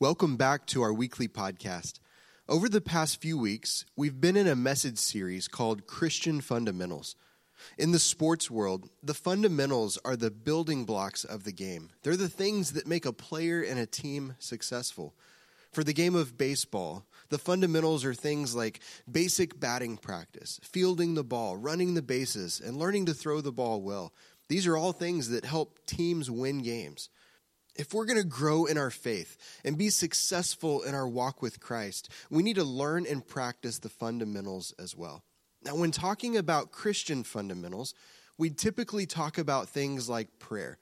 Welcome back to our weekly podcast. Over the past few weeks, we've been in a message series called Christian Fundamentals. In the sports world, the fundamentals are the building blocks of the game. They're the things that make a player and a team successful. For the game of baseball, the fundamentals are things like basic batting practice, fielding the ball, running the bases, and learning to throw the ball well. These are all things that help teams win games. If we're going to grow in our faith and be successful in our walk with Christ, we need to learn and practice the fundamentals as well. Now, when talking about Christian fundamentals, we typically talk about things like prayer,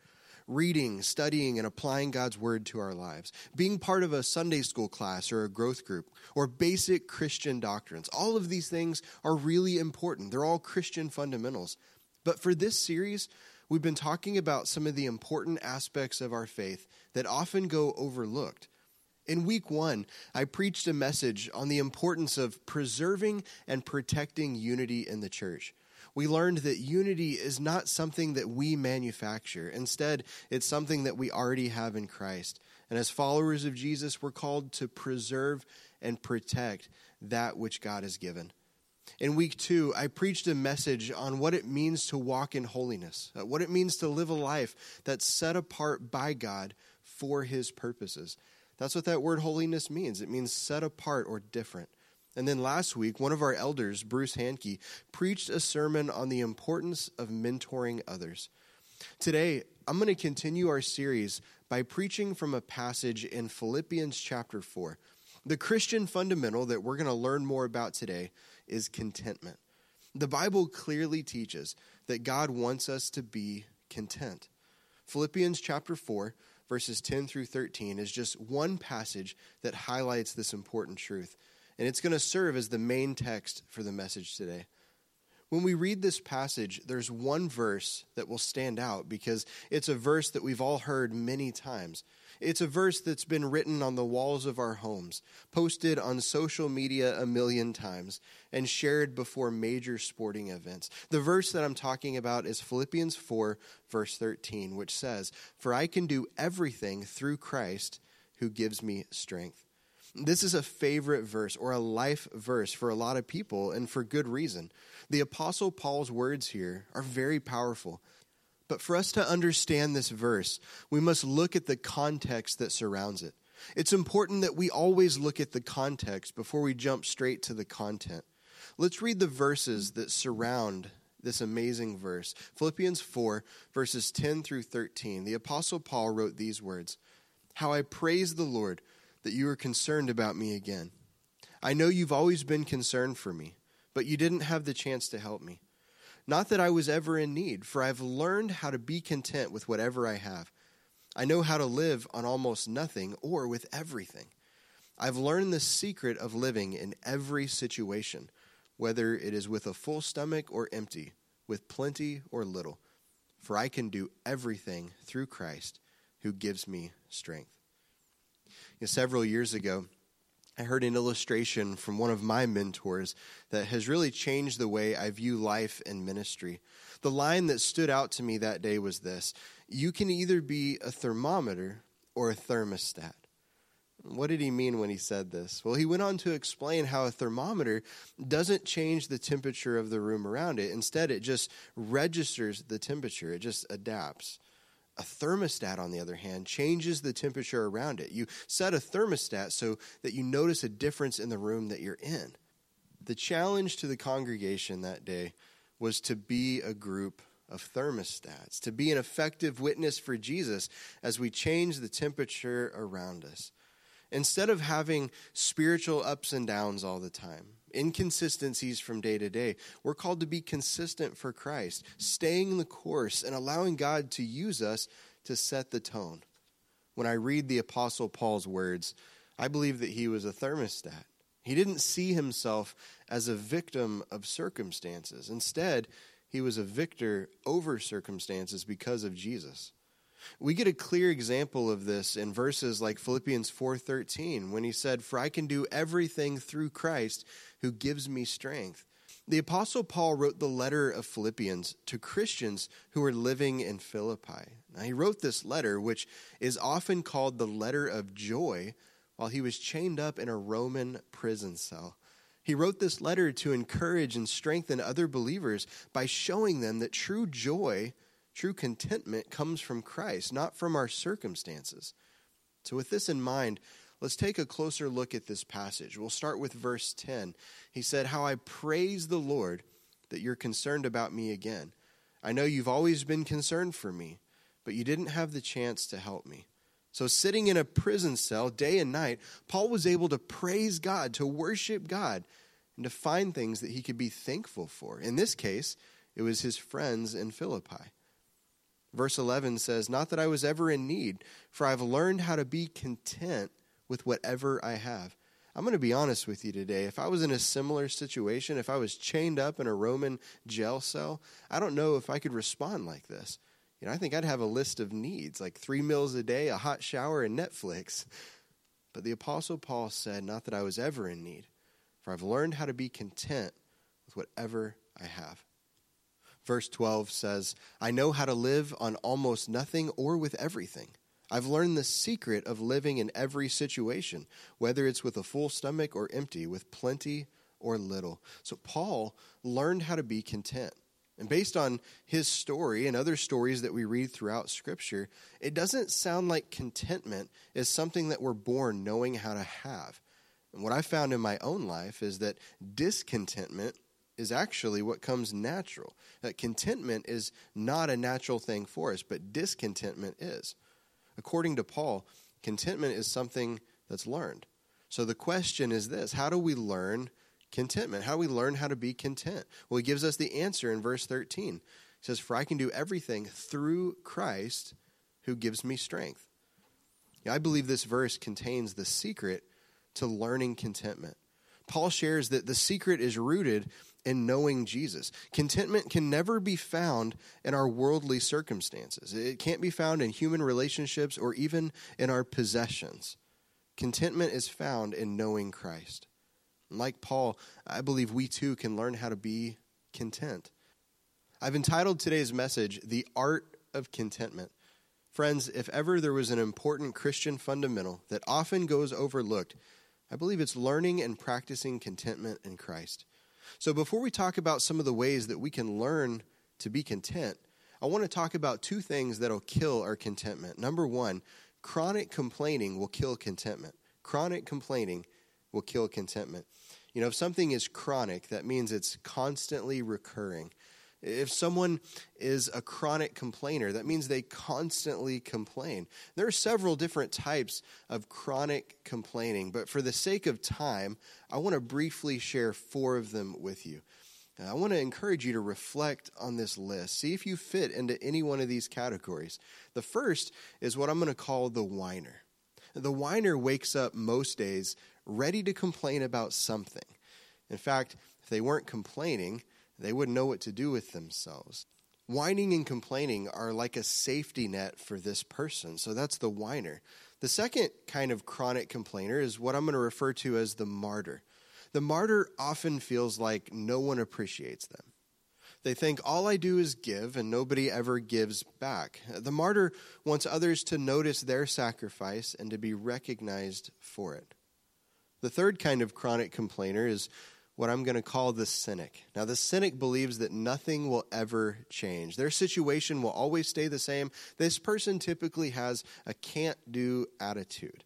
reading, studying, and applying God's word to our lives, being part of a Sunday school class or a growth group, or basic Christian doctrines. All of these things are really important. They're all Christian fundamentals. But for this series, we've been talking about some of the important aspects of our faith that often go overlooked. In week one, I preached a message on the importance of preserving and protecting unity in the church. We learned that unity is not something that we manufacture. Instead, it's something that we already have in Christ. And as followers of Jesus, we're called to preserve and protect that which God has given. In week two, I preached a message on what it means to walk in holiness, uh, what it means to live a life that's set apart by God for his purposes. That's what that word holiness means. It means set apart or different. And then last week, one of our elders, Bruce Hankey, preached a sermon on the importance of mentoring others. Today, I'm going to continue our series by preaching from a passage in Philippians chapter 4. The Christian fundamental that we're going to learn more about today is contentment. The Bible clearly teaches that God wants us to be content. Philippians chapter 4, verses 10 through 13, is just one passage that highlights this important truth. And it's going to serve as the main text for the message today. When we read this passage, there's one verse that will stand out because it's a verse that we've all heard many times. It's a verse that's been written on the walls of our homes, posted on social media a million times, and shared before major sporting events. The verse that I'm talking about is Philippians 4, verse 13, which says, For I can do everything through Christ who gives me strength. This is a favorite verse or a life verse for a lot of people, and for good reason. The Apostle Paul's words here are very powerful. But for us to understand this verse, we must look at the context that surrounds it. It's important that we always look at the context before we jump straight to the content. Let's read the verses that surround this amazing verse. Philippians 4, verses 10 through 13. The Apostle Paul wrote these words How I praise the Lord that you are concerned about me again. I know you've always been concerned for me, but you didn't have the chance to help me. Not that I was ever in need, for I've learned how to be content with whatever I have. I know how to live on almost nothing or with everything. I've learned the secret of living in every situation, whether it is with a full stomach or empty, with plenty or little. For I can do everything through Christ who gives me strength. Know, several years ago, I heard an illustration from one of my mentors that has really changed the way I view life and ministry. The line that stood out to me that day was this You can either be a thermometer or a thermostat. What did he mean when he said this? Well, he went on to explain how a thermometer doesn't change the temperature of the room around it. Instead, it just registers the temperature, it just adapts. A thermostat, on the other hand, changes the temperature around it. You set a thermostat so that you notice a difference in the room that you're in. The challenge to the congregation that day was to be a group of thermostats, to be an effective witness for Jesus as we change the temperature around us. Instead of having spiritual ups and downs all the time, inconsistencies from day to day. We're called to be consistent for Christ, staying the course and allowing God to use us to set the tone. When I read the Apostle Paul's words, I believe that he was a thermostat. He didn't see himself as a victim of circumstances. Instead, he was a victor over circumstances because of Jesus. We get a clear example of this in verses like Philippians 4:13 when he said, "For I can do everything through Christ who gives me strength." The apostle Paul wrote the letter of Philippians to Christians who were living in Philippi. Now he wrote this letter which is often called the letter of joy while he was chained up in a Roman prison cell. He wrote this letter to encourage and strengthen other believers by showing them that true joy, true contentment comes from Christ, not from our circumstances. So, with this in mind, let's take a closer look at this passage. We'll start with verse 10. He said, How I praise the Lord that you're concerned about me again. I know you've always been concerned for me, but you didn't have the chance to help me. So, sitting in a prison cell day and night, Paul was able to praise God, to worship God, and to find things that he could be thankful for. In this case, it was his friends in Philippi. Verse 11 says, Not that I was ever in need, for I've learned how to be content with whatever I have. I'm going to be honest with you today. If I was in a similar situation, if I was chained up in a Roman jail cell, I don't know if I could respond like this. You know, I think I'd have a list of needs, like three meals a day, a hot shower, and Netflix. But the Apostle Paul said, Not that I was ever in need, for I've learned how to be content with whatever I have. Verse 12 says, I know how to live on almost nothing or with everything. I've learned the secret of living in every situation, whether it's with a full stomach or empty, with plenty or little. So Paul learned how to be content. And based on his story and other stories that we read throughout Scripture, it doesn't sound like contentment is something that we're born knowing how to have. And what I found in my own life is that discontentment is actually what comes natural. That contentment is not a natural thing for us, but discontentment is. According to Paul, contentment is something that's learned. So the question is this how do we learn contentment? How do we learn how to be content? Well, he gives us the answer in verse 13. He says, For I can do everything through Christ who gives me strength. Yeah, I believe this verse contains the secret to learning contentment. Paul shares that the secret is rooted in knowing Jesus. Contentment can never be found in our worldly circumstances, it can't be found in human relationships or even in our possessions. Contentment is found in knowing Christ. like Paul, I believe we too can learn how to be content. I've entitled today's message, The Art of Contentment. Friends, if ever there was an important Christian fundamental that often goes overlooked, I believe it's learning and practicing contentment in Christ. So, before we talk about some of the ways that we can learn to be content, I want to talk about two things that'll kill our contentment. Number one, chronic complaining will kill contentment. Chronic complaining will kill contentment. You know, if something is chronic, that means it's constantly recurring. If someone is a chronic complainer, that means they constantly complain. There are several different types of chronic complaining, but for the sake of time, I want to briefly share four of them with you. Uh, I want to encourage you to reflect on this list. See if you fit into any one of these categories. The first is what I'm going to call the whiner. The whiner wakes up most days ready to complain about something. In fact, if they weren't complaining, they wouldn't know what to do with themselves. Whining and complaining are like a safety net for this person. So that's the whiner. The second kind of chronic complainer is what I'm going to refer to as the martyr. The martyr often feels like no one appreciates them. They think all I do is give and nobody ever gives back. The martyr wants others to notice their sacrifice and to be recognized for it. The third kind of chronic complainer is what I'm going to call the cynic. Now, the cynic believes that nothing will ever change. Their situation will always stay the same. This person typically has a can't do attitude.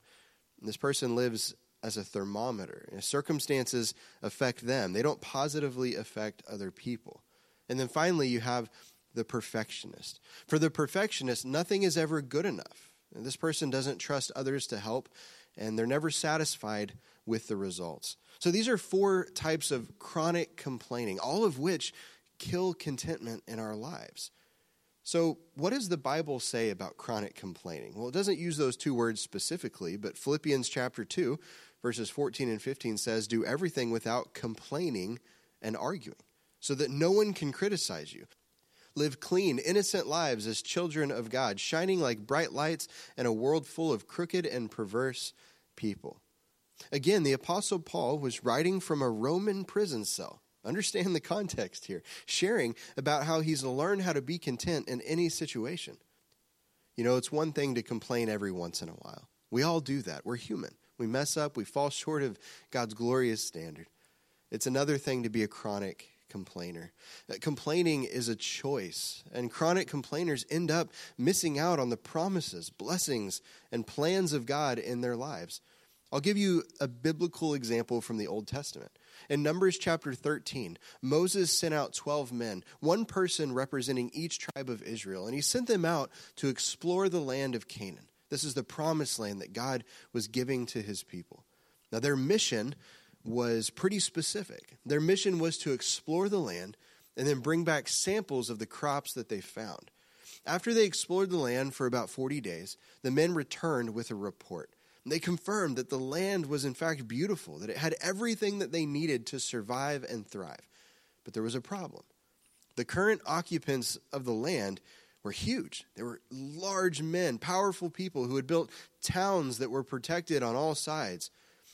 This person lives as a thermometer. Circumstances affect them, they don't positively affect other people. And then finally, you have the perfectionist. For the perfectionist, nothing is ever good enough. This person doesn't trust others to help, and they're never satisfied with the results. So these are four types of chronic complaining, all of which kill contentment in our lives. So, what does the Bible say about chronic complaining? Well, it doesn't use those two words specifically, but Philippians chapter 2, verses 14 and 15 says, Do everything without complaining and arguing, so that no one can criticize you. Live clean, innocent lives as children of God, shining like bright lights in a world full of crooked and perverse people. Again, the Apostle Paul was writing from a Roman prison cell. Understand the context here, sharing about how he's learned how to be content in any situation. You know, it's one thing to complain every once in a while. We all do that. We're human. We mess up, we fall short of God's glorious standard. It's another thing to be a chronic complainer. Uh, complaining is a choice, and chronic complainers end up missing out on the promises, blessings, and plans of God in their lives. I'll give you a biblical example from the Old Testament. In Numbers chapter 13, Moses sent out 12 men, one person representing each tribe of Israel, and he sent them out to explore the land of Canaan. This is the promised land that God was giving to his people. Now, their mission was pretty specific. Their mission was to explore the land and then bring back samples of the crops that they found. After they explored the land for about 40 days, the men returned with a report. They confirmed that the land was in fact beautiful, that it had everything that they needed to survive and thrive. But there was a problem. The current occupants of the land were huge. They were large men, powerful people who had built towns that were protected on all sides.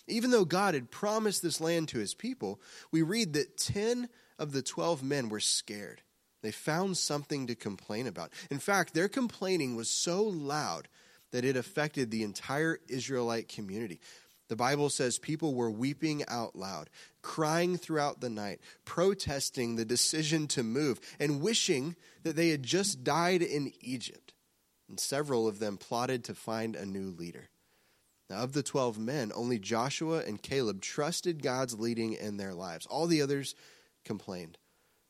Even though God had promised this land to his people, we read that 10 of the 12 men were scared. They found something to complain about. In fact, their complaining was so loud that it affected the entire Israelite community. The Bible says people were weeping out loud, crying throughout the night, protesting the decision to move, and wishing that they had just died in Egypt. And several of them plotted to find a new leader. Now, of the 12 men, only Joshua and Caleb trusted God's leading in their lives. All the others complained.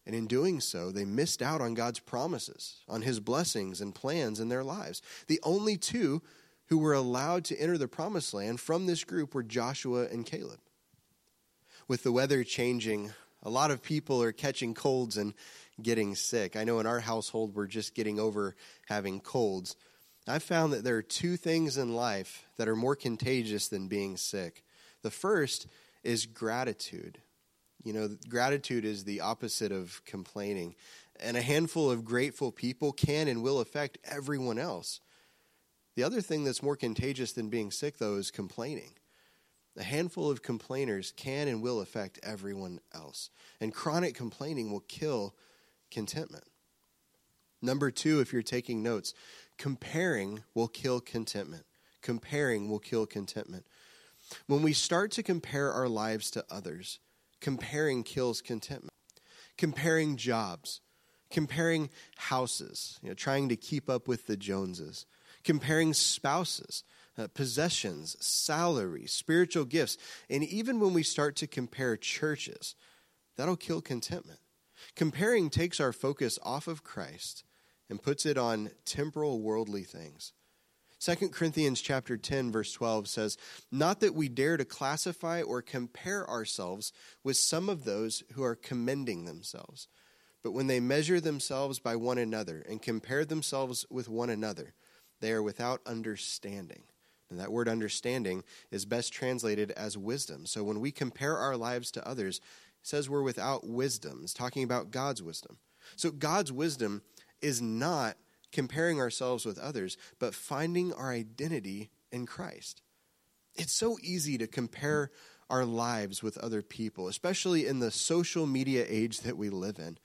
And in doing so, they missed out on God's promises, on his blessings and plans in their lives. The only two who were allowed to enter the promised land from this group were Joshua and Caleb. With the weather changing, a lot of people are catching colds and getting sick. I know in our household, we're just getting over having colds. I've found that there are two things in life that are more contagious than being sick. The first is gratitude. You know, gratitude is the opposite of complaining. And a handful of grateful people can and will affect everyone else. The other thing that's more contagious than being sick, though, is complaining. A handful of complainers can and will affect everyone else. And chronic complaining will kill contentment. Number two, if you're taking notes, comparing will kill contentment. Comparing will kill contentment. When we start to compare our lives to others, comparing kills contentment. Comparing jobs, comparing houses, you know, trying to keep up with the Joneses, comparing spouses, uh, possessions, salary, spiritual gifts, and even when we start to compare churches, that'll kill contentment. Comparing takes our focus off of Christ and puts it on temporal worldly things. 2 Corinthians chapter 10 verse 12 says, "Not that we dare to classify or compare ourselves with some of those who are commending themselves, but when they measure themselves by one another and compare themselves with one another, they are without understanding." And that word understanding is best translated as wisdom. So when we compare our lives to others, it says we're without wisdom. It's talking about God's wisdom. So God's wisdom is not comparing ourselves with others, but finding our identity in Christ. It's so easy to compare our lives with other people, especially in the social media age that we live in.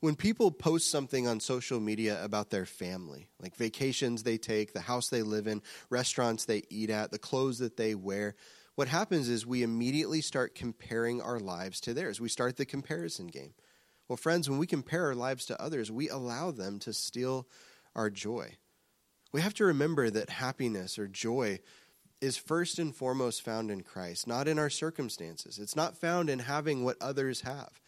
When people post something on social media about their family, like vacations they take, the house they live in, restaurants they eat at, the clothes that they wear, what happens is we immediately start comparing our lives to theirs. We start the comparison game. Well, friends, when we compare our lives to others, we allow them to steal our joy. We have to remember that happiness or joy is first and foremost found in Christ, not in our circumstances. It's not found in having what others have.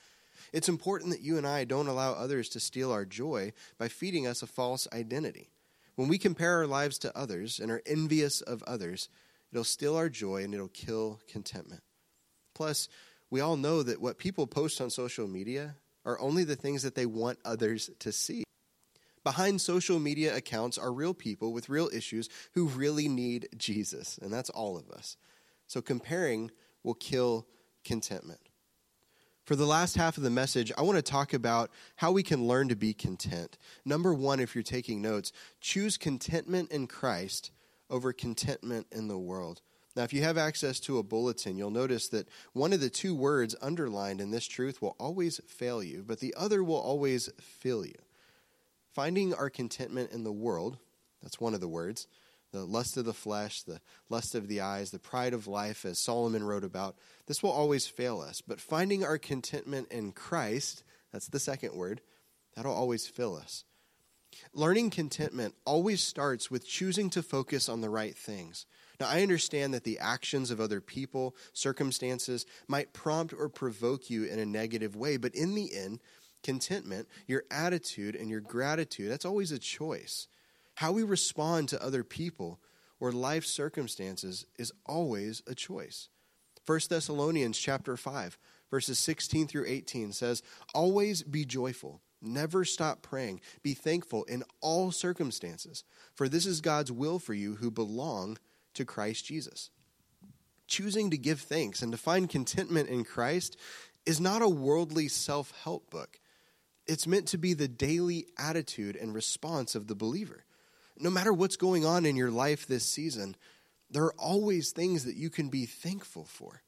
It's important that you and I don't allow others to steal our joy by feeding us a false identity. When we compare our lives to others and are envious of others, it'll steal our joy and it'll kill contentment. Plus, we all know that what people post on social media are only the things that they want others to see. Behind social media accounts are real people with real issues who really need Jesus, and that's all of us. So comparing will kill contentment. For the last half of the message, I want to talk about how we can learn to be content. Number one, if you're taking notes, choose contentment in Christ over contentment in the world. Now, if you have access to a bulletin, you'll notice that one of the two words underlined in this truth will always fail you, but the other will always fill you. Finding our contentment in the world, that's one of the words. the lust of the flesh, the lust of the eyes, the pride of life, as Solomon wrote about, this will always fail us. But finding our contentment in Christ, that's the second word, that'll always fill us. Learning contentment always starts with choosing to focus on the right things. Now, I understand that the actions of other people, circumstances, might prompt or provoke you in a negative way, but in the end, contentment, your attitude, and your gratitude, that's always a choice. How we respond to other people or life circumstances is always a choice. 1 Thessalonians chapter 5 verses 16 through 18 says, "Always be joyful, never stop praying, be thankful in all circumstances, for this is God's will for you who belong to Christ Jesus." Choosing to give thanks and to find contentment in Christ is not a worldly self-help book. It's meant to be the daily attitude and response of the believer no matter what's going on in your life this season, there are always things that you can be thankful for.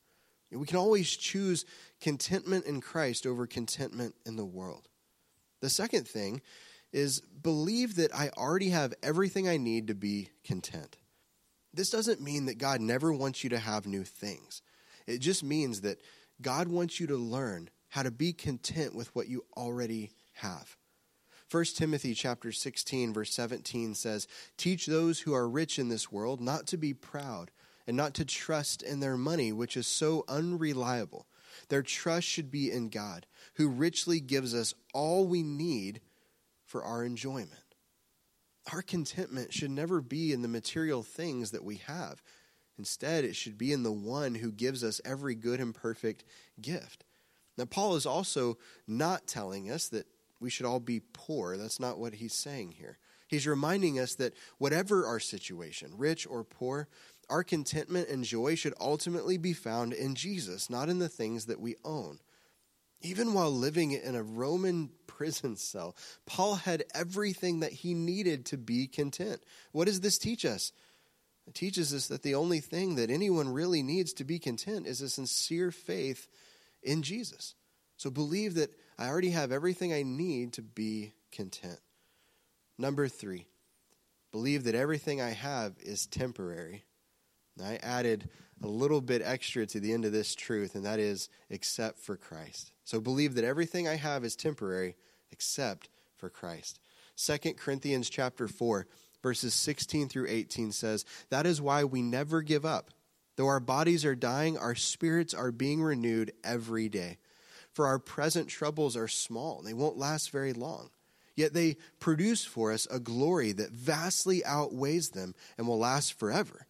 We can always choose contentment in Christ over contentment in the world. The second thing is believe that I already have everything I need to be content. This doesn't mean that God never wants you to have new things. It just means that God wants you to learn how to be content with what you already have. 1 Timothy chapter 16 verse 17 says, "Teach those who are rich in this world not to be proud and not to trust in their money which is so unreliable. Their trust should be in God, who richly gives us all we need for our enjoyment." Our contentment should never be in the material things that we have. Instead, it should be in the one who gives us every good and perfect gift. Now, Paul is also not telling us that we should all be poor. That's not what he's saying here. He's reminding us that whatever our situation, rich or poor, our contentment and joy should ultimately be found in Jesus, not in the things that we own. Even while living in a Roman prison cell, Paul had everything that he needed to be content. What does this teach us? It teaches us that the only thing that anyone really needs to be content is a sincere faith in Jesus. So believe that I already have everything I need to be content. Number three, believe that everything I have is temporary. I added a little bit extra to the end of this truth, and that is except for Christ. So believe that everything I have is temporary except for Christ. 2 Corinthians chapter 4, verses 16 through 18 says, That is why we never give up. Though our bodies are dying, our spirits are being renewed every day. For our present troubles are small, they won't last very long. Yet they produce for us a glory that vastly outweighs them and will last forever.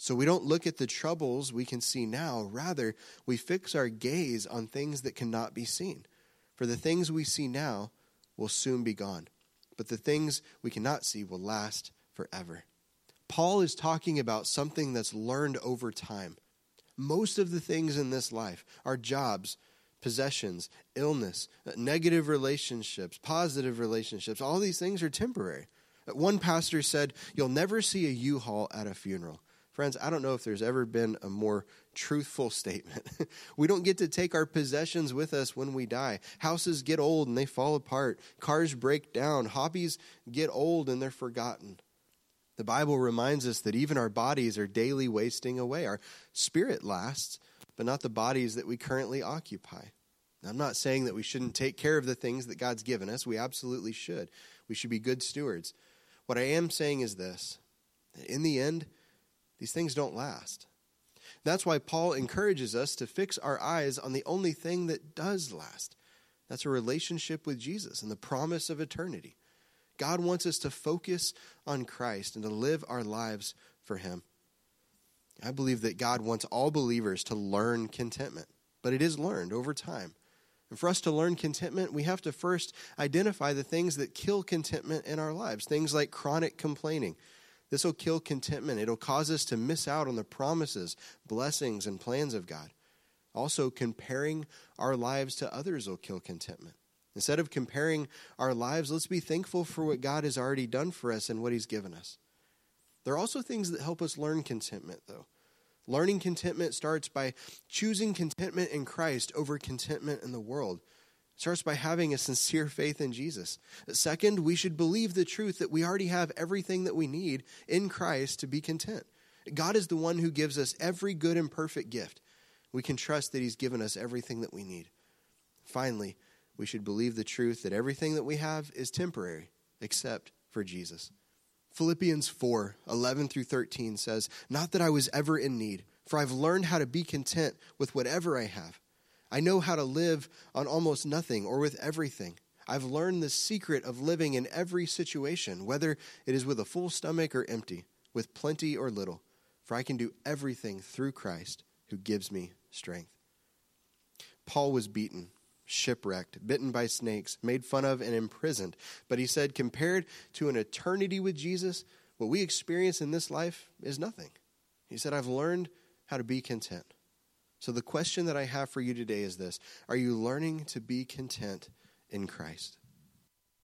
So we don't look at the troubles we can see now, rather, we fix our gaze on things that cannot be seen. For the things we see now will soon be gone, but the things we cannot see will last forever. Paul is talking about something that's learned over time. Most of the things in this life, our jobs, possessions, illness, uh, negative relationships, positive relationships, all these things are temporary. Uh, one pastor said, You'll never see a U Haul at a funeral. Friends, I don't know if there's ever been a more truthful statement. we don't get to take our possessions with us when we die. Houses get old and they fall apart. Cars break down. Hobbies get old and they're forgotten. The Bible reminds us that even our bodies are daily wasting away. Our spirit lasts, but not the bodies that we currently occupy. I'm not saying that we shouldn't take care of the things that God's given us. We absolutely should. We should be good stewards. What I am saying is this in the end, these things don't last. That's why Paul encourages us to fix our eyes on the only thing that does last. That's a relationship with Jesus and the promise of eternity. God wants us to focus on Christ and to live our lives for Him. I believe that God wants all believers to learn contentment, but it is learned over time. And for us to learn contentment, we have to first identify the things that kill contentment in our lives, things like chronic complaining. This will kill contentment. It'll cause us to miss out on the promises, blessings, and plans of God. Also, comparing our lives to others will kill contentment. Instead of comparing our lives, let's be thankful for what God has already done for us and what He's given us. There are also things that help us learn contentment, though. Learning contentment starts by choosing contentment in Christ over contentment in the world. Starts by having a sincere faith in Jesus. Second, we should believe the truth that we already have everything that we need in Christ to be content. God is the one who gives us every good and perfect gift. We can trust that He's given us everything that we need. Finally, we should believe the truth that everything that we have is temporary, except for Jesus. Philippians 4 11 through 13 says, Not that I was ever in need, for I've learned how to be content with whatever I have. I know how to live on almost nothing or with everything. I've learned the secret of living in every situation, whether it is with a full stomach or empty, with plenty or little, for I can do everything through Christ who gives me strength. Paul was beaten, shipwrecked, bitten by snakes, made fun of, and imprisoned. But he said, compared to an eternity with Jesus, what we experience in this life is nothing. He said, I've learned how to be content. So, the question that I have for you today is this Are you learning to be content in Christ?